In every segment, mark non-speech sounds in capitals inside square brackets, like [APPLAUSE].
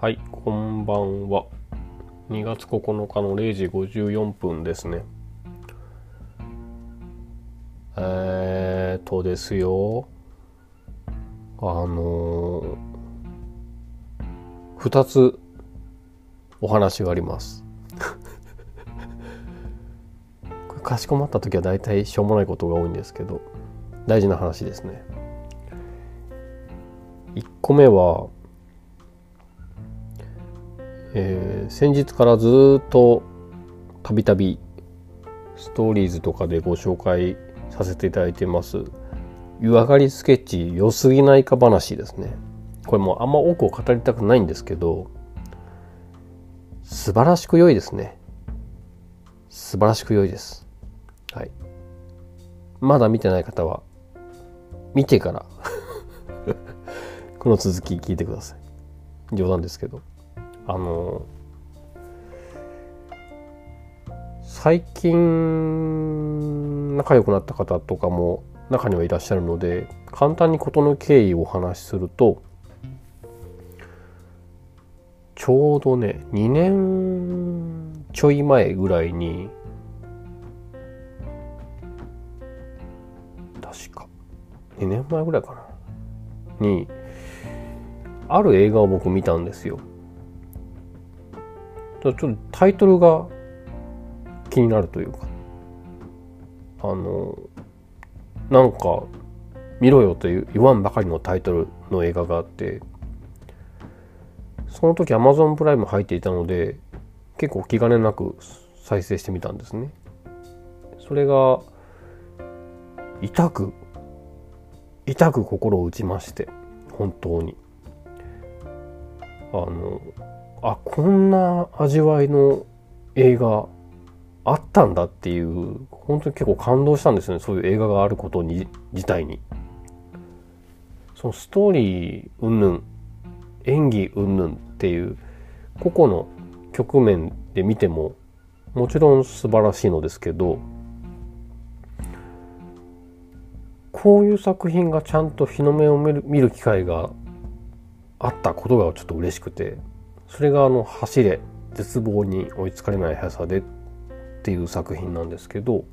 はい、こんばんは。2月9日の0時54分ですね。えーとですよ。あのー、2つお話があります。[LAUGHS] かしこまった時は大体しょうもないことが多いんですけど、大事な話ですね。1個目は、えー先日からずっとたびたびストーリーズとかでご紹介させていただいてます。湯上がりスケッチ良すぎないか話ですね。これもうあんま多くを語りたくないんですけど素晴らしく良いですね。素晴らしく良いです。はい。まだ見てない方は見てから [LAUGHS] この続き聞いてください。冗談ですけど。あの最近仲良くなった方とかも中にはいらっしゃるので簡単に事の経緯をお話しするとちょうどね2年ちょい前ぐらいに確か2年前ぐらいかなにある映画を僕見たんですよ。ちょっとタイトルが気になるというかあのなんか見ろよという言わんばかりのタイトルの映画があってその時 Amazon プライム入っていたので結構気兼ねなく再生してみたんですね。それが痛く痛く心を打ちまして本当に。あのあこんな味わいの映画あったんだっていう本当に結構感動したんですよね。そういう映画があることに自体に。そのストーリー云々演技云々っていう個々の局面で見てももちろん素晴らしいのですけどこういう作品がちゃんと日の目を見る見る機会があったことがちょっと嬉しくて。それがあの「走れ絶望に追いつかれない速さで」っていう作品なんですけど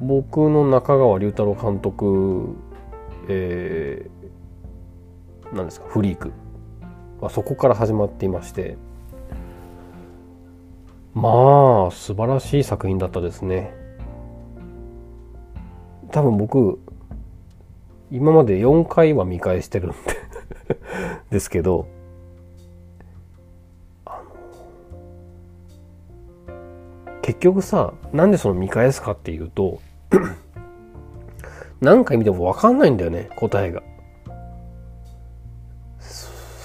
僕の中川龍太郎監督えー、なんですかフリークはそこから始まっていましてまあ素晴らしい作品だったですね。多分僕今まで4回は見返してるんでですけど結局さなんでその見返すかっていうと何回見ても分かんないんだよね答えが。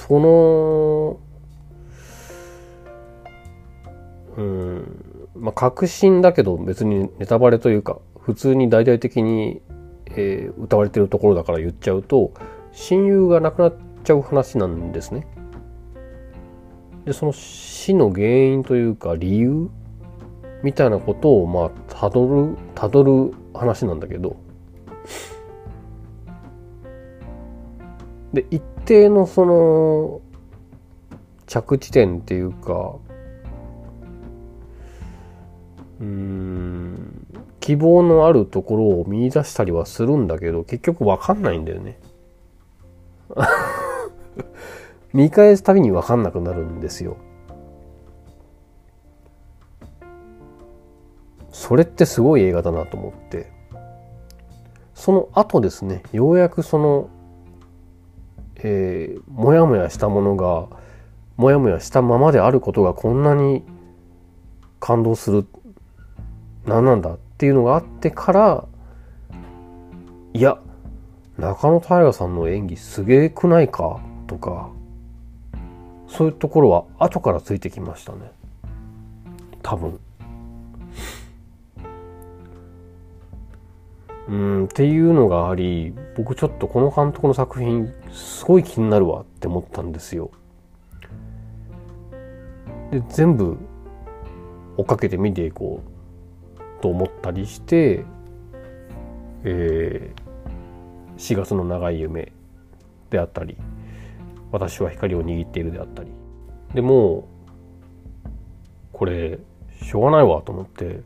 そのうんまあ確信だけど別にネタバレというか普通に大々的に、えー歌われてるところだから言っちゃうと親友が亡くなっちゃう話なんですね。でその死の原因というか理由みたいなことをまあたどるたどる話なんだけど。で一定のその着地点っていうかうーん希望のあるところを見出したりはするんだけど結局わかんないんだよね。[LAUGHS] 見返すたびにわかんなくなるんですよそれってすごい映画だなと思って。その後ですねようやくそのえー、もやもやしたものがもやもやしたままであることがこんなに感動する何なんだっていうのがあってからいや中野大河さんの演技すげえくないかとかそういうところは後からついてきましたね。多分。うんっていうのがあり僕ちょっとこの監督の作品すごい気になるわって思ったんですよ。で全部追っかけて見ていこうと思ったりして、えー4月の長い夢であったり私は光を握っているであったりでもこれしょうがないわと思って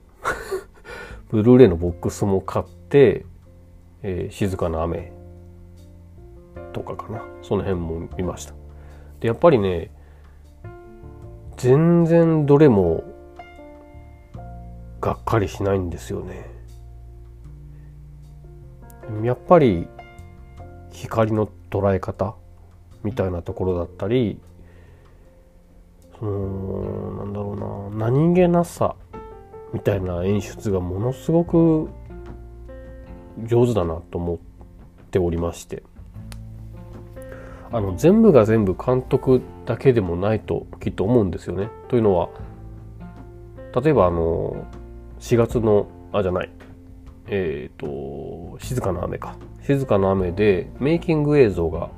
[LAUGHS] ブルーレイのボックスも買って、えー、静かな雨とかかな。その辺も見ました。でやっぱりね全然どれもがっかりしないんですよね。やっぱり光の捉え方みたいなところだったりそのなんだろうな何気なさみたいな演出がものすごく上手だなと思っておりまして。あの全部が全部監督だけでもないときっと思うんですよね。というのは例えばあの4月のあじゃない。えっ、ー、と静かな雨か。静かな雨でメイキング映像が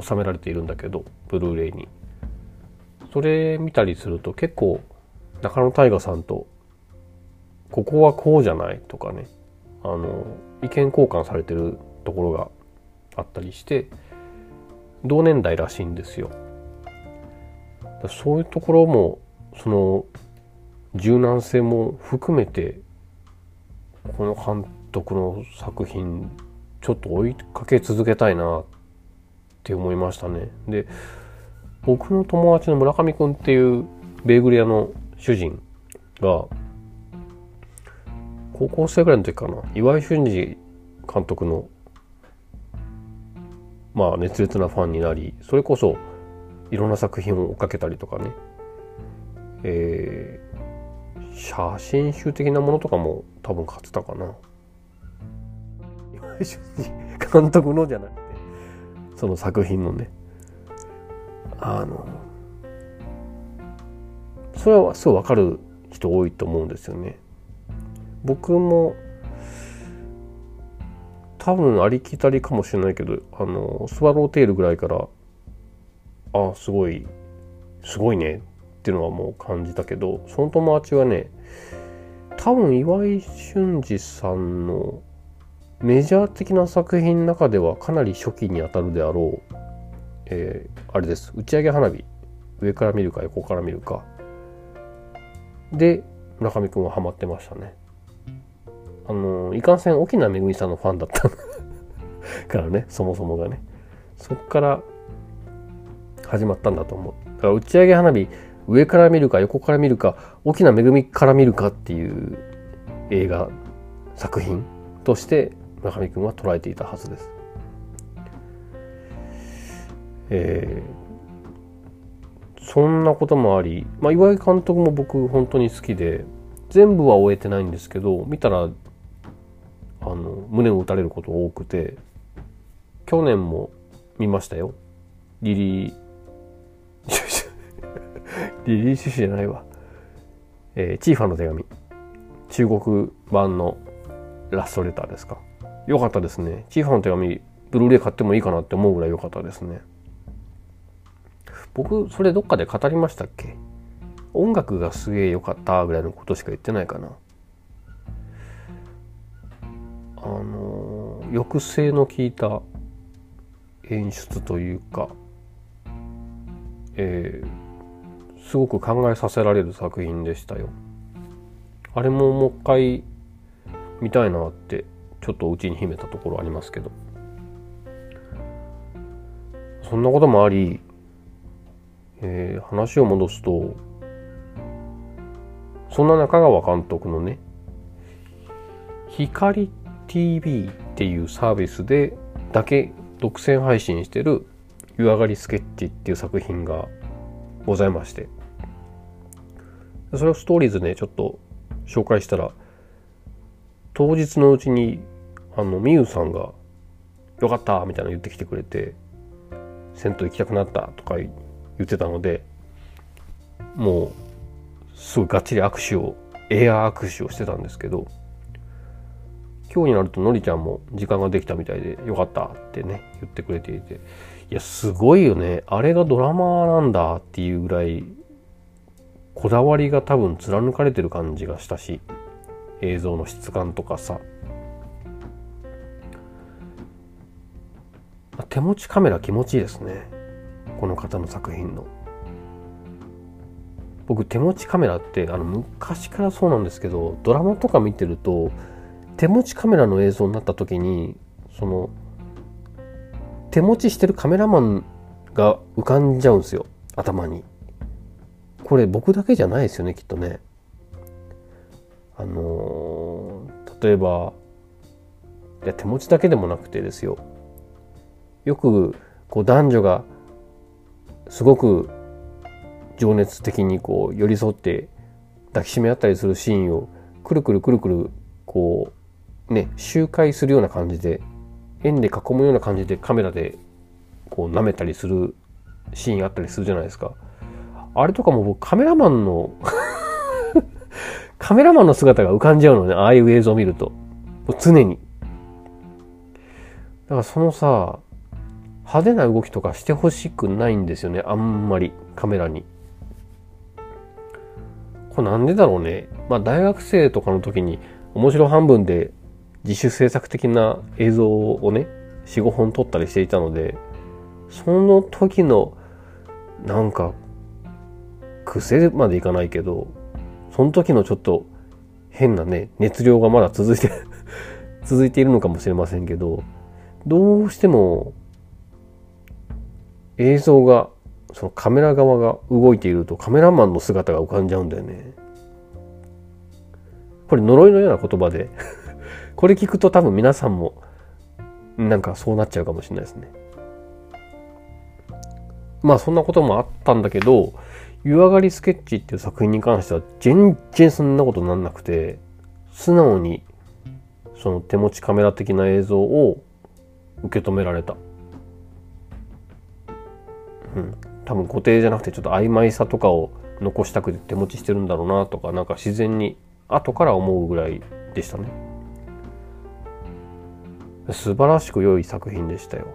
収められているんだけどブルーレイに。それ見たりすると結構中野大河さんとここはこうじゃないとかね。あの意見交換されてるところがあったりして同年代らしいんですよ。そういうところもその柔軟性も含めてこの監督の作品ちょっと追いかけ続けたいなって思いましたね。で僕の友達の村上くんっていうベーグル屋の主人が高校生ぐらいの時かな岩井俊二監督のまあ熱烈なファンになりそれこそいろんな作品を追っかけたりとかね、えー、写真集的なものとかも多分買ってたかな。岩井俊二監督のじゃなくてその作品のねあのそれはすごいわかる人多いと思うんですよね。僕も多分ありきたりかもしれないけどあのスワローテールぐらいからあすごいすごいねっていうのはもう感じたけどその友達はね多分岩井俊二さんのメジャー的な作品の中ではかなり初期にあたるであろう、えー、あれです。打ち上げ花火。上から見るか横から見るか。で村上くんはハマってましたね。あのいかんせん沖縄めぐみさんのファンだったからね [LAUGHS] そもそもがねそっから始まったんだと思うだから打ち上げ花火上から見るか横から見るか沖縄めぐみから見るかっていう映画作品として村上君は捉えていたはずです。えー、そんなこともあり、まあ、岩井監督も僕本当に好きで全部は終えてないんですけど見たら胸を打たれること多くて去年も見ましたよ。リリー。[LAUGHS] リリー・シュシじゃないわ、えー、チーファの手紙。中国版のラストレターですか。よかったですね。チーファの手紙ブルーレイ買ってもいいかなって思うぐらい良かったですね。僕それどっかで語りましたっけ？音楽がすげえ良かったぐらいのことしか言ってないかな。抑制の効いた演出というか、えー、すごく考えさせられる作品でしたよ。あれももう一回見たいなってちょっとうちに秘めたところありますけどそんなこともあり、えー、話を戻すとそんな中川監督のね光 TV っていうサービスでだけ独占配信してる湯上がりスケッチっていう作品がございましてそれをストーリーズねちょっと紹介したら当日のうちにあのみゆさんが「よかった」みたいなの言ってきてくれて「銭湯行きたくなった」とか言ってたのでもうすごいがっちり握手をエアー握手をしてたんですけど今日になるとのりちゃんも時間ができたみたいでよかったってね言ってくれていて。いやすごいよね。あれがドラマなんだっていうぐらいこだわりが多分貫かれてる感じがしたし映像の質感とかさ。手持ちカメラ気持ちいいですね。この方の作品の。僕手持ちカメラってあの昔からそうなんですけどドラマとか見てると手持ちカメラの映像になった時にその手持ちしてるカメラマンが浮かんじゃうんですよ。頭に。これ僕だけじゃないですよねきっとね。あのー、例えばいや手持ちだけでもなくてですよ。よくこう男女がすごく情熱的にこう寄り添って抱きしめ合ったりするシーンをくるくるくるくるこうね周回するような感じで円で囲むような感じでカメラでこう舐めたりするシーンあったりするじゃないですか。あれとかも僕カメラマンの [LAUGHS] カメラマンの姿が浮かんじゃうのね、ああいう映像を見ると。常に。だからそのさ、派手な動きとかしてほしくないんですよね、あんまりカメラに。これなんでだろうね。まあ大学生とかの時に面白半分で自主制作的な映像をね、4、5本撮ったりしていたので、その時のなんか癖までいかないけど、その時のちょっと変なね、熱量がまだ続いて [LAUGHS] 続いているのかもしれませんけど、どうしても映像がそのカメラ側が動いているとカメラマンの姿が浮かんじゃうんだよね。これ呪いのような言葉で [LAUGHS] これ聞くと多分皆さんもなんかそうなっちゃうかもしれないですね。まあそんなこともあったんだけど、湯上がりスケッチっていう作品に関しては全然そんなことなんなくて、素直にその手持ちカメラ的な映像を受け止められた。うん。多分固定じゃなくてちょっと曖昧さとかを残したくて手持ちしてるんだろうなとかなんか自然に後から思うぐらいでしたね素晴らしく良い作品でしたよ。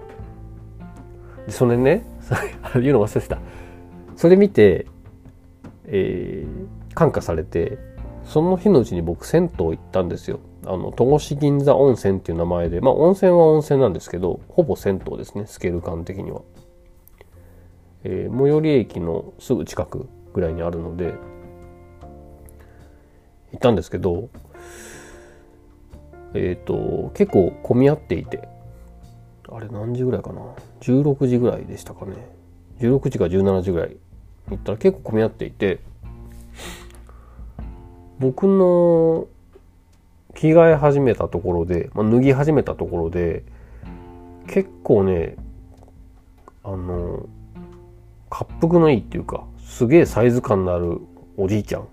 でそれね [LAUGHS] 言うの忘れてた。それ見て、えー、感化されてその日のうちに僕銭湯行ったんですよ。あの戸越銀座温泉っていう名前で。まあ温泉は温泉なんですけどほぼ銭湯ですねスケール感的には。えー、最寄り駅のすぐ近くぐらいにあるので行ったんですけどえっ、ー、と結構混み合っていてあれ何時ぐらいかな？16時ぐらいでしたかね。16時か17時ぐらい行ったら結構混み合っていて僕の着替え始めたところで、まあ、脱ぎ始めたところで結構ねあの滑腹のいいっていうか、すげえサイズ感のあるおじいちゃん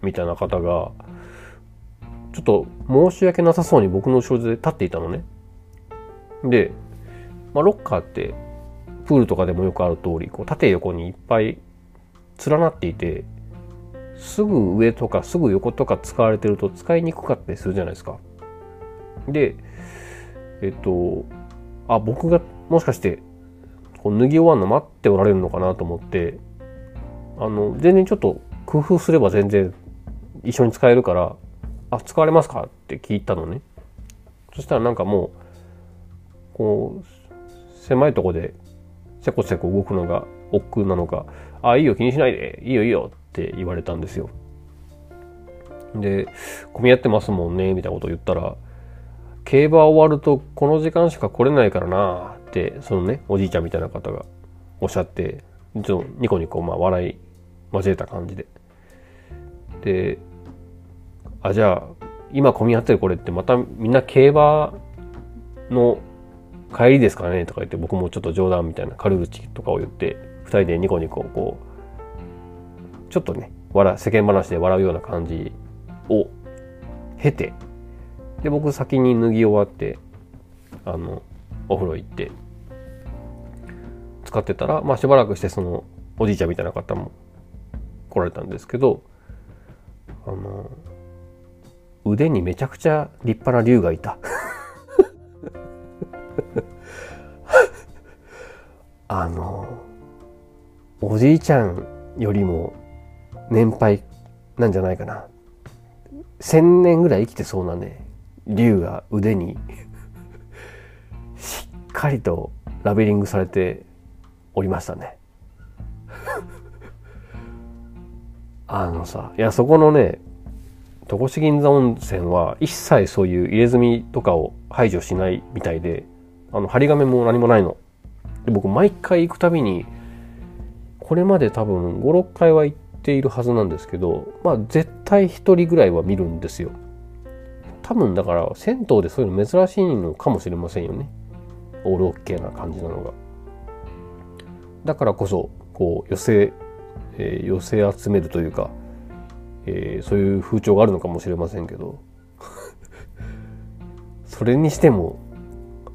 みたいな方が、ちょっと申し訳なさそうに僕の後ろで立っていたのね。で、まあ、ロッカーってプールとかでもよくある通り、こう縦横にいっぱい連なっていて、すぐ上とかすぐ横とか使われてると使いにくかったりするじゃないですか。で、えっと、あ、僕がもしかしてこう脱ぎ終わるの待っておられるのかなと思ってあの全然ちょっと工夫すれば全然一緒に使えるから「あ使われますか?」って聞いたのね。そしたらなんかもうこう狭いとこでせこせこ動くのが億劫なのか「あいいよ気にしないでいいよいいよ」って言われたんですよ。で「混み合ってますもんね」みたいなことを言ったら「競馬終わるとこの時間しか来れないからな」ってそのねおじいちゃんみたいな方がおっしゃってちょっとニコニコまあ笑い交えた感じで。であじゃあ今混み合ってるこれってまたみんな競馬の帰りですかねとか言って僕もちょっと冗談みたいな軽口とかを言って2人でニコニコこうちょっとね笑世間話で笑うような感じを経てで僕先に脱ぎ終わってあのお風呂行って使ってたら、まあ、しばらくしてそのおじいちゃんみたいな方も来られたんですけどあの腕にめちゃくちゃ立派な竜がいた。[LAUGHS] あのおじいちゃんよりも年配なんじゃないかな。千年ぐらい生きてそうなね竜が腕に。しっかりとラベリングされておりましたね。あのさ、いや、そこのね、戸越銀座温泉は一切そういう入れ墨とかを排除しないみたいで、あの、張り紙も何もないの。で僕、毎回行くたびに、これまで多分5、6回は行っているはずなんですけど、まあ、絶対1人ぐらいは見るんですよ。多分だから、銭湯でそういうの珍しいのかもしれませんよね。オールオッケーな感じなのが。だからこそ、こう、寄せ、えー、寄せ集めるというか、えー、そういう風潮があるのかもしれませんけど。[LAUGHS] それにしても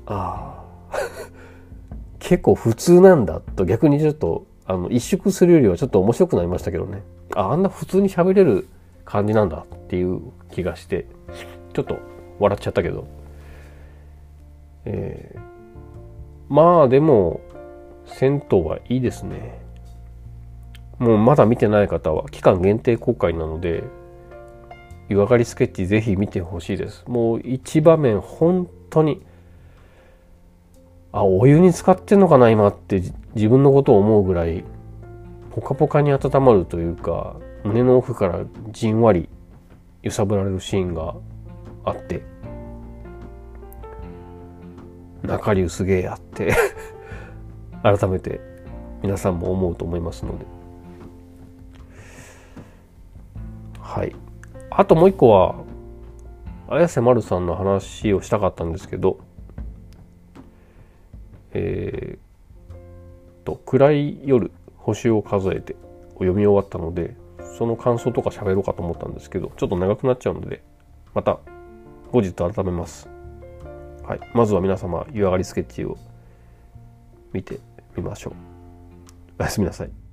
ああ [LAUGHS] 結構普通なんだと逆にちょっとあの一縮するよりはちょっと面白くなりましたけどね。ああんな普通に喋れる感じなんだっていう気がしてちょっと笑っちゃったけど。えー、まあでも銭湯はいいですね。もうまだ見てない方は期間限定公開なので湯上がりスケッチぜひ見てほしいです。もう一場面本当にあお湯に浸かってんのかな今って自分のことを思うぐらいポカポカに温まるというか胸の奥からじんわり揺さぶられるシーンがあって中流すげえやって [LAUGHS] 改めて皆さんも思うと思いますので。はいあともう一個は綾瀬丸さんの話をしたかったんですけどえー、と暗い夜星を数えてを読み終わったのでその感想とか喋ろうかと思ったんですけどちょっと長くなっちゃうのでまた後日改めます。はい、まずは皆様湯上がりスケッチを見てみましょう。おやすみなさい。